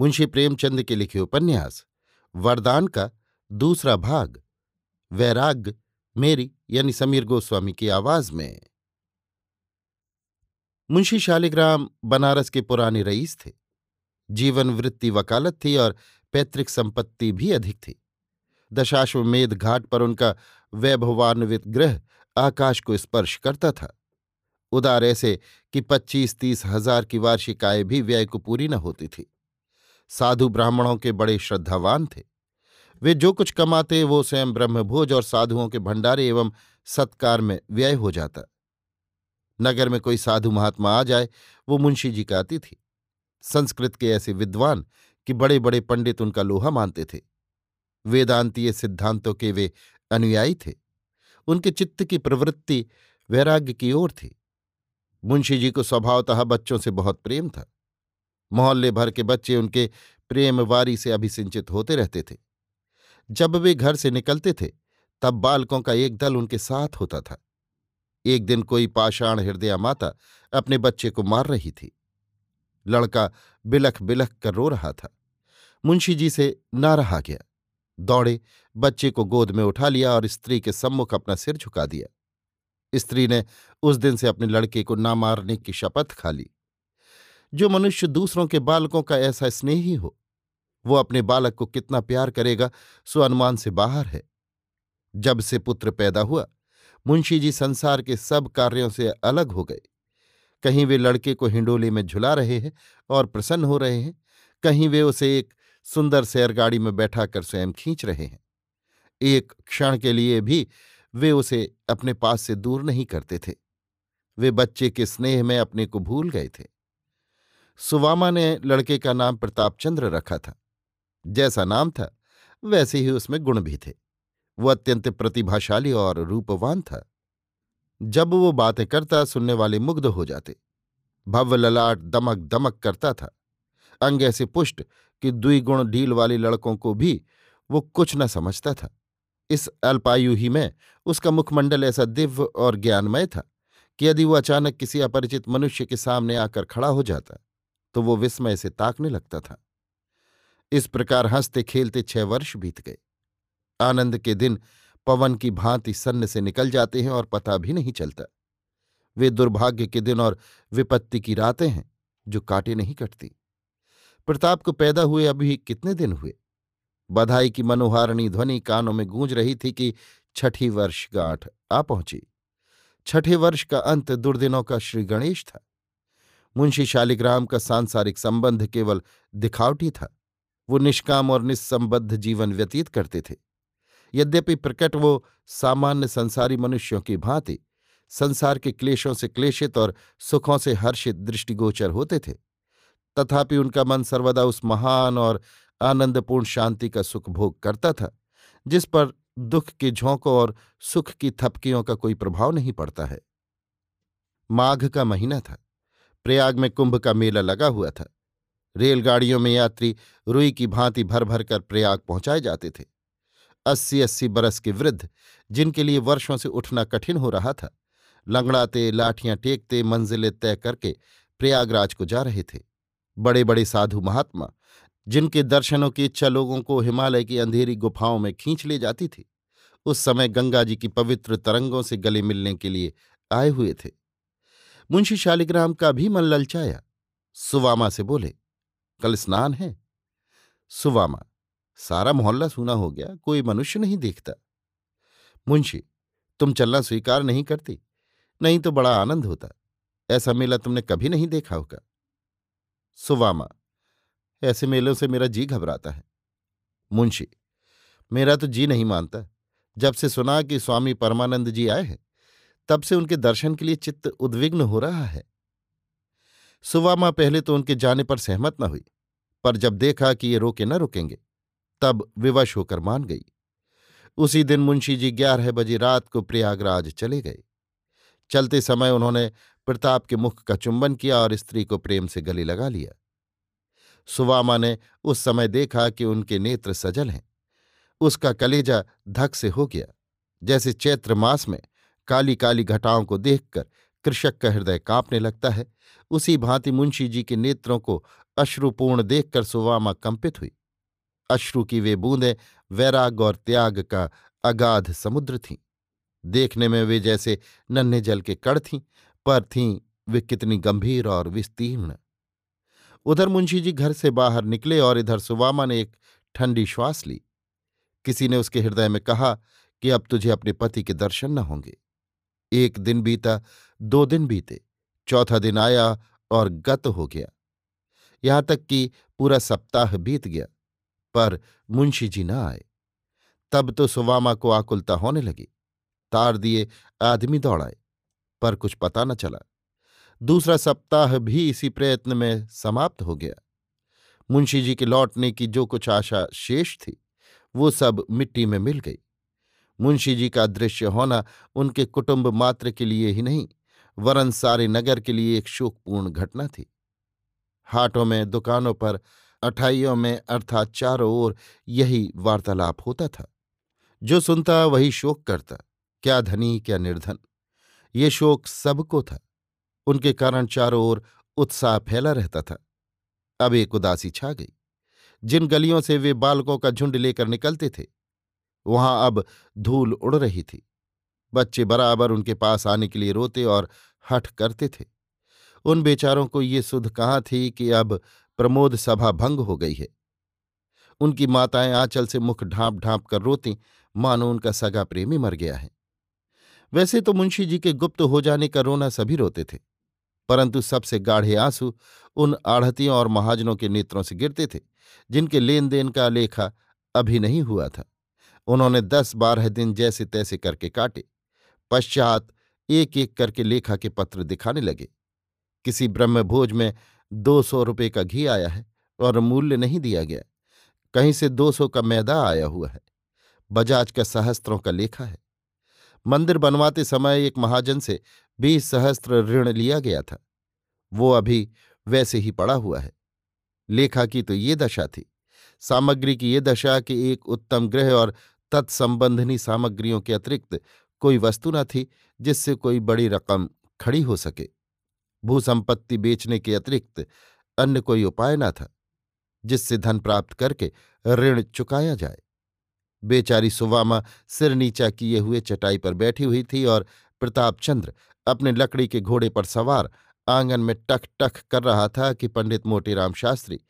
मुंशी प्रेमचंद के लिखे उपन्यास, वरदान का दूसरा भाग वैराग्य मेरी यानी समीर गोस्वामी की आवाज़ में। मुंशी शालिग्राम बनारस के पुराने रईस थे। जीवन वृत्ति वकालत थी और पैतृक संपत्ति भी अधिक थी। दशाश्वमेध घाट पर उनका वैभवान्वित ग्रह आकाश को स्पर्श करता था। उदार ऐसे कि पच्चीस तीस हज़ार की वार्षिक आय भी व्यय को पूरी न होती थी। साधु ब्राह्मणों के बड़े श्रद्धावान थे। वे जो कुछ कमाते, वो स्वयं ब्रह्मभोज और साधुओं के भंडारे एवं सत्कार में व्यय हो जाता। नगर में कोई साधु महात्मा आ जाए, वो मुंशी जी का आती थी। संस्कृत के ऐसे विद्वान कि बड़े बड़े पंडित उनका लोहा मानते थे। वेदांतीय सिद्धांतों के वे अनुयायी थे। उनके चित्त की प्रवृत्ति वैराग्य की ओर थी। मुंशी जी को स्वभावतः बच्चों से बहुत प्रेम था। मोहल्ले भर के बच्चे उनके प्रेम वारी से अभिसिंचित होते रहते थे। जब वे घर से निकलते थे, तब बालकों का एक दल उनके साथ होता था। एक दिन कोई पाषाण हृदया माता अपने बच्चे को मार रही थी। लड़का बिलख बिलख कर रो रहा था। मुंशी जी से ना रहा गया। दौड़े, बच्चे को गोद में उठा लिया और स्त्री के सम्मुख अपना सिर झुका दिया। स्त्री ने उस दिन से अपने लड़के को ना मारने की शपथ खा ली। जो मनुष्य दूसरों के बालकों का ऐसा स्नेही हो, वो अपने बालक को कितना प्यार करेगा, सो अनुमान से बाहर है। जब से पुत्र पैदा हुआ, मुंशी जी संसार के सब कार्यों से अलग हो गए। कहीं वे लड़के को हिंडोले में झुला रहे हैं और प्रसन्न हो रहे हैं, कहीं वे उसे एक सुंदर सैरगाड़ी में बैठाकर स्वयं खींच रहे हैं। एक क्षण के लिए भी वे उसे अपने पास से दूर नहीं करते थे। वे बच्चे के स्नेह में अपने को भूल गए थे। सुवामा ने लड़के का नाम प्रतापचंद्र रखा था। जैसा नाम था, वैसे ही उसमें गुण भी थे। वो अत्यंत प्रतिभाशाली और रूपवान था। जब वो बातें करता, सुनने वाले मुग्ध हो जाते। भव्य ललाट दमक दमक करता था। अंग ऐसे पुष्ट कि द्विगुण ढील वाले लड़कों को भी वो कुछ न समझता था। इस अल्पायु ही में उसका मुखमंडल ऐसा दिव्य और ज्ञानमय था कि यदि वो अचानक किसी अपरिचित मनुष्य के सामने आकर खड़ा हो जाता तो वो विस्मय से ताकने लगता था। इस प्रकार हँसते खेलते छह वर्ष बीत गए। आनंद के दिन पवन की भांति सन्न से निकल जाते हैं और पता भी नहीं चलता। वे दुर्भाग्य के दिन और विपत्ति की रातें हैं जो काटे नहीं कटती। प्रताप को पैदा हुए अभी कितने दिन हुए? बधाई की मनोहारणी ध्वनि कानों में गूंज रही थी कि छठी वर्ष गांठ आ पहुँची। छठे वर्ष का अंत दुर्दिनों का श्री गणेश था। मुंशी शालिग्राम का सांसारिक संबंध केवल दिखावटी था। वो निष्काम और निस्संबद्ध जीवन व्यतीत करते थे। यद्यपि प्रकट वो सामान्य संसारी मनुष्यों की भांति संसार के क्लेशों से क्लेशित और सुखों से हर्षित दृष्टिगोचर होते थे, तथापि उनका मन सर्वदा उस महान और आनंदपूर्ण शांति का सुख भोग करता था, जिस पर दुख के झोंकों और सुख की थपकियों का कोई प्रभाव नहीं पड़ता है। माघ का महीना था। प्रयाग में कुंभ का मेला लगा हुआ था। रेलगाड़ियों में यात्री रुई की भांति भर भर कर प्रयाग पहुँचाए जाते थे। अस्सी अस्सी बरस के वृद्ध, जिनके लिए वर्षों से उठना कठिन हो रहा था, लंगड़ाते, लाठियाँ टेकते, मंजिलें तय करके प्रयागराज को जा रहे थे। बड़े बड़े साधु महात्मा, जिनके दर्शनों की इच्छा लोगों को हिमालय की अंधेरी गुफाओं में खींच ले जाती थी, उस समय गंगा जी की पवित्र तरंगों से गले मिलने के लिए आए हुए थे। मुंशी शालिग्राम का भी मन ललचाया। सुवामा से बोले, कल स्नान है। सुवामा, सारा मोहल्ला सूना हो गया, कोई मनुष्य नहीं देखता। मुंशी, तुम चलना स्वीकार नहीं करती, नहीं तो बड़ा आनंद होता। ऐसा मेला तुमने कभी नहीं देखा होगा। सुवामा, ऐसे मेलों से मेरा जी घबराता है। मुंशी, मेरा तो जी नहीं मानता। जब से सुना कि स्वामी परमानंद जी आए हैं तब से उनके दर्शन के लिए चित्त उद्विग्न हो रहा है। सुवामा पहले तो उनके जाने पर सहमत न हुई, पर जब देखा कि ये रोके न रुकेंगे, तब विवश होकर मान गई। उसी दिन मुंशी जी ग्यारह बजे रात को प्रयागराज चले गए। चलते समय उन्होंने प्रताप के मुख का चुंबन किया और स्त्री को प्रेम से गले लगा लिया। सुवामा ने उस समय देखा कि उनके नेत्र सजल हैं। उसका कलेजा धक से हो गया, जैसे चैत्र मास में काली काली घटाओं को देखकर कृषक का हृदय कांपने लगता है। उसी भांति मुंशी जी के नेत्रों को अश्रुपूर्ण देखकर सुवामा कंपित हुई। अश्रु की वे बूंदें वैराग और त्याग का अगाध समुद्र थीं। देखने में वे जैसे नन्हे जल के कड़ थीं, पर थीं वे कितनी गंभीर और विस्तीर्ण। उधर मुंशी जी घर से बाहर निकले और इधर सुवामा ने एक ठंडी श्वास ली। किसी ने उसके हृदय में कहा कि अब तुझे अपने पति के दर्शन न होंगे। एक दिन बीता, दो दिन बीते, चौथा दिन आया और गत हो गया। यहाँ तक कि पूरा सप्ताह बीत गया, पर मुंशी जी न आए। तब तो सुवामा को आकुलता होने लगी। तार दिए आदमी दौड़ाए पर कुछ पता न चला। दूसरा सप्ताह भी इसी प्रयत्न में समाप्त हो गया। मुंशी जी के लौटने की जो कुछ आशा शेष थी, वो सब मिट्टी में मिल गई। मुंशी जी का दृश्य होना उनके कुटुंब मात्र के लिए ही नहीं, वरन सारे नगर के लिए एक शोकपूर्ण घटना थी। हाटों में, दुकानों पर, अठाइयों में, अर्थात चारों ओर यही वार्तालाप होता था। जो सुनता वही शोक करता, क्या धनी, क्या निर्धन। ये शोक सबको था, उनके कारण चारों ओर उत्साह फैला रहता था। अब एक उदासी छा गई। जिन गलियों से वे बालकों का झुंड लेकर निकलते थे वहाँ अब धूल उड़ रही थी। बच्चे बराबर उनके पास आने के लिए रोते और हठ करते थे। उन बेचारों को ये सुध कहाँ थी कि अब प्रमोद सभा भंग हो गई है। उनकी माताएँ आंचल से मुख ढांप ढांप कर रोती, मानो उनका सगा प्रेमी मर गया है। वैसे तो मुंशी जी के गुप्त हो जाने का रोना सभी रोते थे, परंतु सबसे गाढ़े आँसू उन आढ़तियों और महाजनों के नेत्रों से गिरते थे, जिनके लेन देन का लेखा अभी नहीं हुआ था। उन्होंने दस बारह दिन जैसे तैसे करके काटे। पश्चात एक एक करके लेखा के पत्र दिखाने लगे। किसी ब्रह्मभोज में दो सौ रुपये का घी आया है और मूल्य नहीं दिया गया। कहीं से दो सौ का मैदा आया हुआ है। बजाज का सहस्त्रों का लेखा है। मंदिर बनवाते समय एक महाजन से बीस सहस्त्र ऋण लिया गया था। वो अभी वैसे ही पड़ा हुआ है। लेखा की तो ये दशा थी। सामग्री की ये दशा कि एक उत्तम ग्रह और तत्संबंधनी सामग्रियों के अतिरिक्त कोई वस्तु न थी, जिससे कोई बड़ी रकम खड़ी हो सके। भूसंपत्ति बेचने के अतिरिक्त अन्य कोई उपाय न था, जिससे धन प्राप्त करके ऋण चुकाया जाए। बेचारी सुवामा सिर नीचा किए हुए चटाई पर बैठी हुई थी और प्रतापचंद्र अपने लकड़ी के घोड़े पर सवार आँगन में टक टक कर रहा था कि पंडित मोटीराम शास्त्री,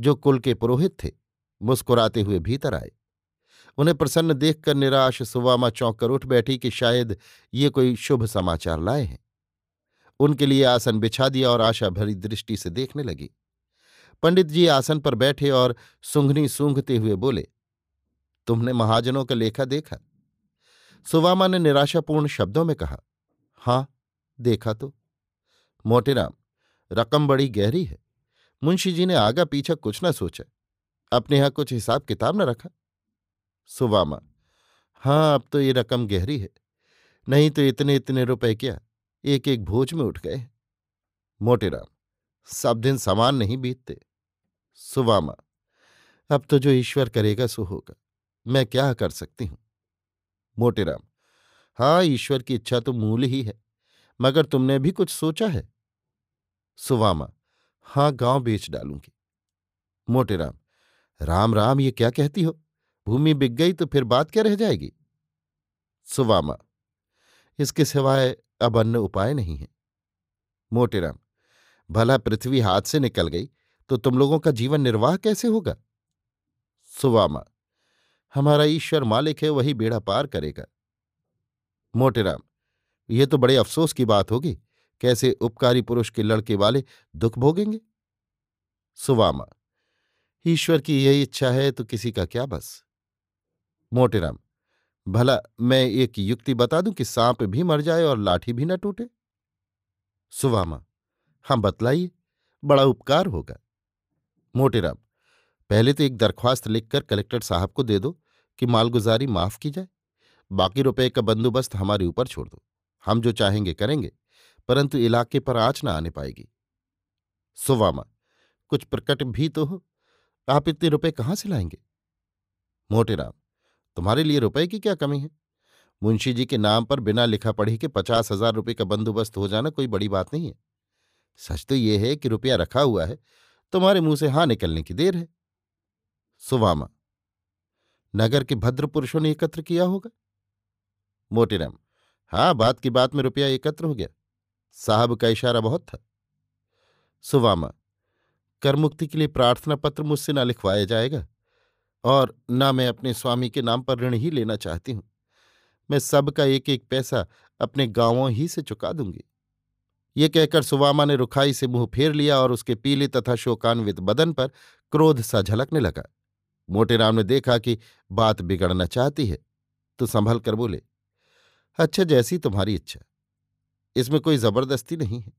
जो कुल के पुरोहित थे। मुस्कुराते हुए भीतर आए। उन्हें प्रसन्न देखकर निराश सुवामा चौंक कर उठ बैठी कि शायद ये कोई शुभ समाचार लाए हैं। उनके लिए आसन बिछा दिया और आशा भरी दृष्टि से देखने लगी। पंडित जी आसन पर बैठे और सूंघनी सूंघते हुए बोले, तुमने महाजनों का लेखा देखा? सुवामा ने निराशापूर्ण शब्दों में कहा, हाँ, देखा तो। मोटेराम, रकम बड़ी गहरी है। मुंशी जी ने आगा पीछा कुछ न सोचा। अपने यहाँ कुछ हिसाब किताब न रखा? सुवामा हाँ अब तो ये रकम गहरी है। नहीं तो इतने इतने रुपए क्या? एक एक भोज में उठ गए मोटेराम सब दिन समान नहीं बीतते। सुवामा अब तो जो ईश्वर करेगा सो होगा। मैं क्या कर सकती हूँ? मोटेराम हाँ ईश्वर की इच्छा तो मूल ही है, मगर तुमने भी कुछ सोचा है? सुवामा हाँ गाँव बेच डालूँगी। मोटेराम राम राम, ये क्या कहती हो? भूमि बिक गई तो फिर बात क्या रह जाएगी? सुवामा, इसके सिवाय अब अन्य उपाय नहीं है। मोटेराम भला पृथ्वी हाथ से निकल गई तो तुम लोगों का जीवन निर्वाह कैसे होगा? सुवामा, हमारा ईश्वर मालिक है, वही बेड़ा पार करेगा। मोटेराम ये तो बड़े अफसोस की बात होगी, कैसे उपकारी पुरुष के लड़के वाले दुख भोगेंगे? सुवामा ईश्वर की यही इच्छा है तो किसी का क्या बस? मोटेराम भला मैं एक युक्ति बता दूँ कि सांप भी मर जाए और लाठी भी न टूटे? सुवामा हाँ बतलाइए, बड़ा उपकार होगा। मोटेराम पहले तो एक दरख्वास्त लिखकर कलेक्टर साहब को दे दो कि मालगुजारी माफ़ की जाए। बाकी रुपए का बंदोबस्त हमारे ऊपर छोड़ दो। हम जो चाहेंगे करेंगे, परंतु इलाके पर आँच न आने पाएगी। सुवामा, कुछ प्रकट भी तो हो। आप इतने रुपए कहाँ से लाएँगे? मोटेराम तुम्हारे लिए रुपए की क्या कमी है? मुंशी जी के नाम पर बिना लिखा पढ़ी के पचास हज़ार रुपये का बंदोबस्त हो जाना कोई बड़ी बात नहीं है। सच तो यह है कि रुपया रखा हुआ है, तुम्हारे मुँह से हाँ निकलने की देर है। सुवामा, नगर के भद्र पुरुषों ने एकत्र किया होगा? मोटेराम हाँ बात की बात में रुपया एकत्र हो गया। साहब का इशारा बहुत था। सुवामा करमुक्ति के लिए प्रार्थना पत्र मुझसे ना लिखवाया जाएगा और ना मैं अपने स्वामी के नाम पर ऋण ही लेना चाहती हूँ। मैं सबका एक एक पैसा अपने गाँवों ही से चुका दूँगी। ये कहकर सुवामा ने रुखाई से मुँह फेर लिया और उसके पीले तथा शोकान्वित बदन पर क्रोध सा झलकने लगा। मोटेराम ने देखा कि बात बिगड़ना चाहती है तो संभल कर बोले अच्छा जैसी तुम्हारी इच्छा। इसमें कोई ज़बरदस्ती नहीं है।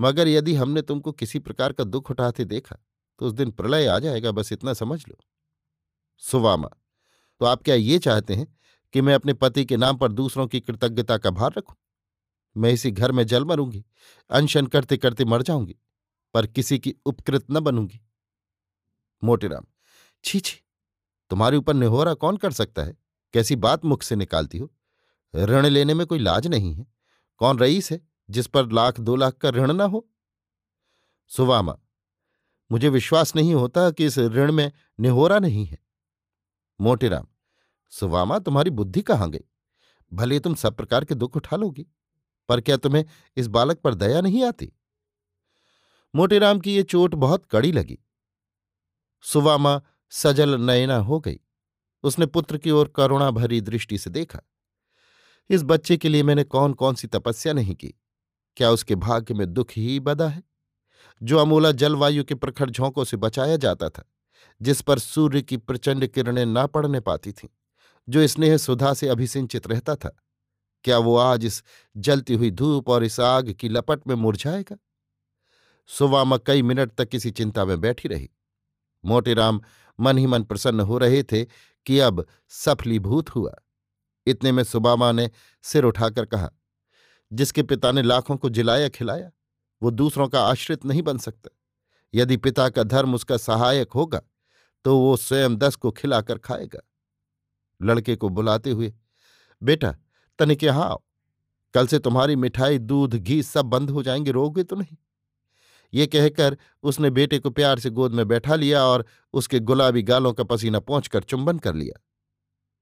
मगर यदि हमने तुमको किसी प्रकार का दुख उठाते देखा तो उस दिन प्रलय आ जाएगा, बस इतना समझ लो। सुवामा तो आप क्या ये चाहते हैं कि मैं अपने पति के नाम पर दूसरों की कृतज्ञता का भार रखूँ? मैं इसी घर में जल मरूँगी, अनशन करते करते मर जाऊँगी, पर किसी की उपकृत न बनूँगी। मोटेराम छी छी, तुम्हारे ऊपर निहोरा कौन कर सकता है? कैसी बात मुख से निकालती हो? ऋण लेने में कोई लाज नहीं है। कौन रईस है? जिस पर लाख दो लाख का ऋण ना हो। सुवामा, मुझे विश्वास नहीं होता कि इस ऋण में निहोरा नहीं है। मोटेराम सुवामा तुम्हारी बुद्धि कहाँ गई? भले तुम सब प्रकार के दुख उठा लोगी, पर क्या तुम्हें इस बालक पर दया नहीं आती? मोटेराम की ये चोट बहुत कड़ी लगी। सुवामा सजल नयना हो गई। उसने पुत्र की ओर करुणा भरी दृष्टि से देखा। इस बच्चे के लिए मैंने कौन कौन सी तपस्या नहीं की? क्या उसके भाग्य में दुख ही बदा है? जो अमूला जलवायु के प्रखर झोंकों से बचाया जाता था, जिस पर सूर्य की प्रचंड किरणें ना पड़ने पाती थीं, जो स्नेह सुधा से अभिसिंचित रहता था, क्या वो आज इस जलती हुई धूप और इस आग की लपट में मुरझाएगा? सुवामा कई मिनट तक किसी चिंता में बैठी रही। मोटेराम मन ही मन प्रसन्न हो रहे थे कि अब सफलीभूत हुआ। इतने में सुबामा ने सिर उठाकर कहा जिसके पिता ने लाखों को जिलाया खिलाया, वो दूसरों का आश्रित नहीं बन सकता। यदि पिता का धर्म उसका सहायक होगा तो वो स्वयं दस को खिलाकर खाएगा। लड़के को बुलाते हुए, बेटा, तनिक यहाँ आओ। कल से तुम्हारी मिठाई, दूध, घी सब बंद हो जाएँगे रोगे तो नहीं? ये कहकर उसने बेटे को प्यार से गोद में बैठा लिया और उसके गुलाबी गालों का पसीना पहुंचकर चुंबन कर लिया।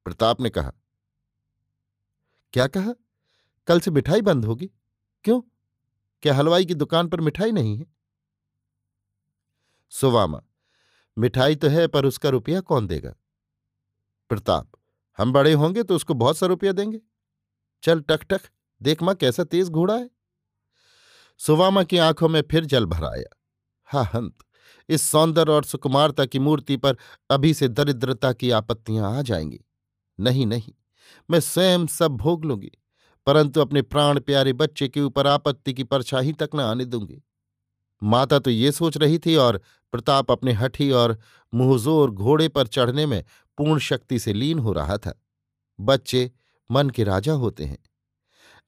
प्रताप ने कहा, क्या कहा? कल से मिठाई बंद होगी। क्यों? क्या हलवाई की दुकान पर मिठाई नहीं है? सुवामा, मिठाई तो है, पर उसका रुपया कौन देगा? प्रताप, हम बड़े होंगे तो उसको बहुत सा रुपया देंगे। चल टक टक, देख माँ कैसा तेज घोड़ा है। सुवामा की आँखों में फिर जल भर आया। हा हंत, इस सौंदर्य और सुकुमारता की मूर्ति पर अभी से दरिद्रता की आपत्तियाँ आ जाएँगी। नहीं नहीं, मैं स्वयं सब भोग लूँगी। परंतु अपने प्राण प्यारे बच्चे के ऊपर आपत्ति की परछाई तक न आने दूँगी। माता तो ये सोच रही थी और प्रताप अपने हठी और मुहजोर घोड़े पर चढ़ने में पूर्ण शक्ति से लीन हो रहा था। बच्चे मन के राजा होते हैं।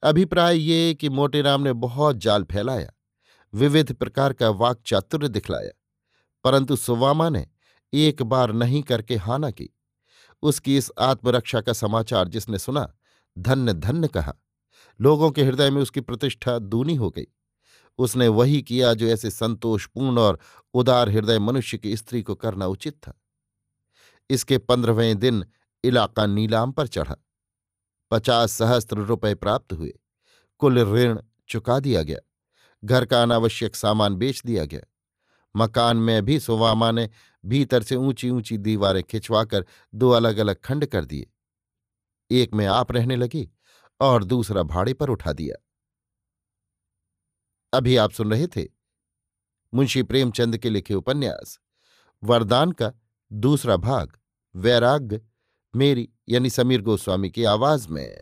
अभिप्राय ये कि मोटेराम ने बहुत जाल फैलाया, विविध प्रकार का वाक चातुर्य दिखलाया, परंतु सुवामा ने एक बार नहीं करके हाना की। उसकी इस आत्मरक्षा का समाचार जिसने सुना, धन्य धन्य कहा। लोगों के हृदय में उसकी प्रतिष्ठा दूनी हो गई। उसने वही किया जो ऐसे संतोषपूर्ण और उदार हृदय मनुष्य की स्त्री को करना उचित था। इसके पंद्रहवें दिन इलाका नीलाम पर चढ़ा। पचास सहस्त्र रुपए प्राप्त हुए। कुल ऋण चुका दिया गया। घर का अनावश्यक सामान बेच दिया गया। मकान में भी सुवामा ने भीतर से ऊँची ऊँची दीवारें खिंचवाकर दो अलग अलग खंड कर दिए। एक में आप रहने लगी और दूसरा भाड़े पर उठा दिया। अभी आप सुन रहे थे मुंशी प्रेमचंद के लिखे उपन्यास, वरदान का दूसरा भाग, वैराग्य, मेरी यानी समीर गोस्वामी की आवाज़ में।